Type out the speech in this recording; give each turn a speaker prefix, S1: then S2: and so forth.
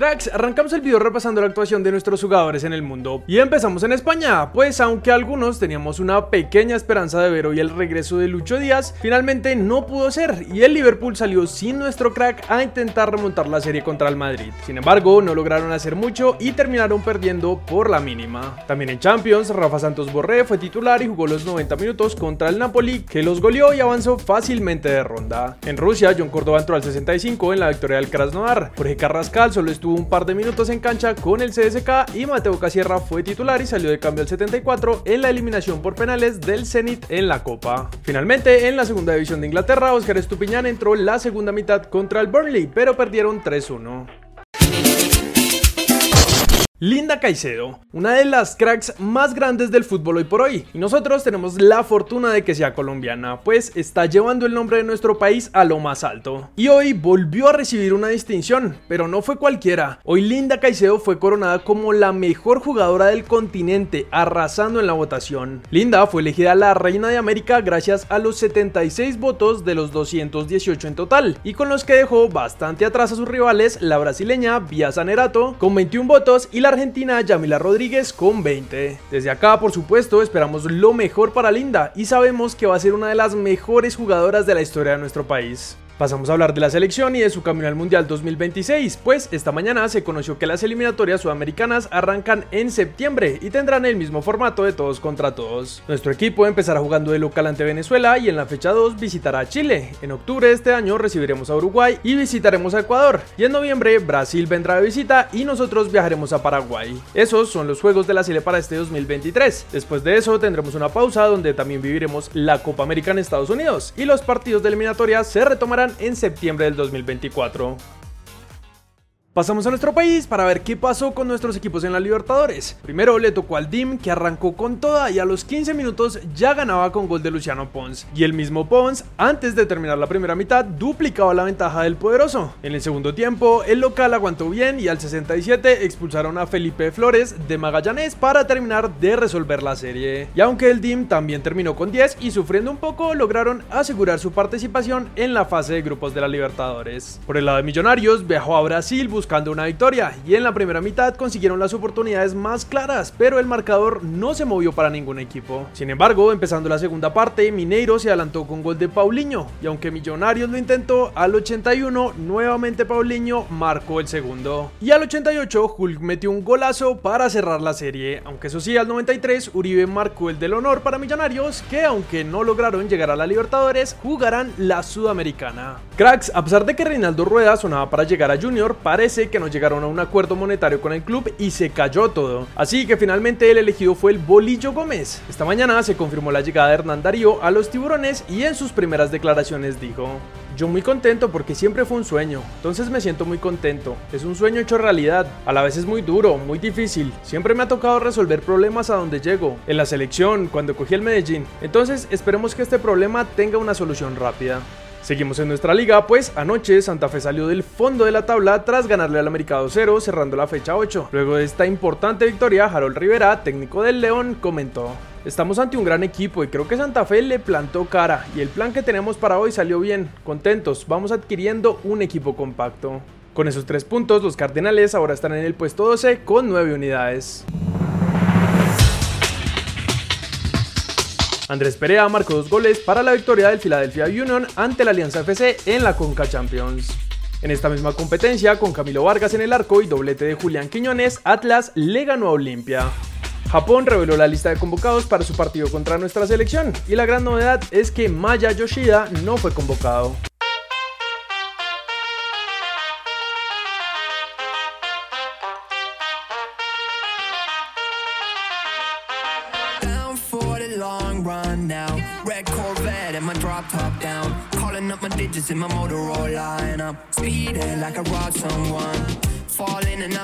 S1: Cracks, arrancamos el video repasando la actuación de nuestros jugadores en el mundo. Y empezamos en España, pues aunque algunos teníamos una pequeña esperanza de ver hoy el regreso de Lucho Díaz, finalmente no pudo ser y el Liverpool salió sin nuestro crack a intentar remontar la serie contra el Madrid. Sin embargo, no lograron hacer mucho y terminaron perdiendo por la mínima. También en Champions, Rafa Santos Borré fue titular y jugó los 90 minutos contra el Napoli, que los goleó y avanzó fácilmente de ronda. En Rusia, John Córdoba entró al 65 en la victoria del Krasnodar. Jorge Carrascal solo estuvo un par de minutos en cancha con el CSK y Mateo Casierra fue titular y salió de cambio al 74 en la eliminación por penales del Zenit en la Copa. Finalmente, en la segunda división de Inglaterra, Oscar Estupiñán entró la segunda mitad contra el Burnley, pero perdieron 3-1. Linda Caicedo, una de las cracks más grandes del fútbol hoy por hoy, y nosotros tenemos la fortuna de que sea colombiana, pues está llevando el nombre de nuestro país a lo más alto. Y hoy volvió a recibir una distinción, pero no fue cualquiera. Hoy Linda Caicedo fue coronada como la mejor jugadora del continente, arrasando en la votación. Linda fue elegida la reina de América gracias a los 76 votos de los 218 en total, y con los que dejó bastante atrás a sus rivales, la brasileña Bia Zanerato con 21 votos y la argentina Yamila Rodríguez con 20. Desde acá, por supuesto, esperamos lo mejor para Linda y sabemos que va a ser una de las mejores jugadoras de la historia de nuestro país. Pasamos a hablar de la selección y de su camino al Mundial 2026, pues esta mañana se conoció que las eliminatorias sudamericanas arrancan en septiembre y tendrán el mismo formato de todos contra todos. Nuestro equipo empezará jugando de local ante Venezuela y en la fecha 2 visitará a Chile. En octubre de este año recibiremos a Uruguay y visitaremos a Ecuador. Y en noviembre Brasil vendrá de visita y nosotros viajaremos a Paraguay. Esos son los juegos de la Chile para este 2023. Después de eso tendremos una pausa donde también viviremos la Copa América en Estados Unidos y los partidos de eliminatorias se retomarán en septiembre del 2024. Pasamos a nuestro país para ver qué pasó con nuestros equipos en la Libertadores. Primero le tocó al DIM que arrancó con toda y a los 15 minutos ya ganaba con gol de Luciano Pons. Y el mismo Pons, antes de terminar la primera mitad, duplicaba la ventaja del poderoso. En el segundo tiempo, el local aguantó bien y al 67 expulsaron a Felipe Flores de Magallanes para terminar de resolver la serie. Y aunque el DIM también terminó con 10 y sufriendo un poco, lograron asegurar su participación en la fase de grupos de la Libertadores. Por el lado de Millonarios, viajó a Brasil buscando una victoria y en la primera mitad consiguieron las oportunidades más claras, pero el marcador no se movió para ningún equipo. Sin embargo, empezando la segunda parte, Mineiro se adelantó con gol de Paulinho y aunque Millonarios lo intentó, al 81 nuevamente Paulinho marcó el segundo. Y al 88 Hulk metió un golazo para cerrar la serie, aunque eso sí, al 93 Uribe marcó el del honor para Millonarios, que aunque no lograron llegar a la Libertadores, jugarán la Sudamericana. Cracks, a pesar de que Reinaldo Rueda sonaba para llegar a Junior, parece que no llegaron a un acuerdo monetario con el club y se cayó todo. Así que finalmente el elegido fue el Bolillo Gómez. Esta mañana se confirmó la llegada de Hernán Darío a los tiburones y en sus primeras declaraciones dijo, yo muy contento porque siempre fue un sueño, entonces me siento muy contento. Es un sueño hecho realidad, a la vez es muy duro, muy difícil. Siempre me ha tocado resolver problemas a donde llego, en la selección, cuando cogí el Medellín. Entonces esperemos que este problema tenga una solución rápida. Seguimos en nuestra liga, pues anoche Santa Fe salió del fondo de la tabla tras ganarle al Americado 0 cerrando la fecha 8. Luego de esta importante victoria, Harold Rivera, técnico del León, comentó. Estamos ante un gran equipo y creo que Santa Fe le plantó cara y el plan que tenemos para hoy salió bien. Contentos, vamos adquiriendo un equipo compacto. Con esos tres puntos, los Cardenales ahora están en el puesto 12 con 9 unidades. Andrés Perea marcó dos goles para la victoria del Philadelphia Union ante la Alianza FC en la Conca Champions. En esta misma competencia, con Camilo Vargas en el arco y doblete de Julián Quiñones, Atlas le ganó a Olimpia. Japón reveló la lista de convocados para su partido contra nuestra selección y la gran novedad es que Maya Yoshida no fue convocado. Top down. Calling up my digits in my Motorola, I'm speeding like I robbed someone. Falling and I'm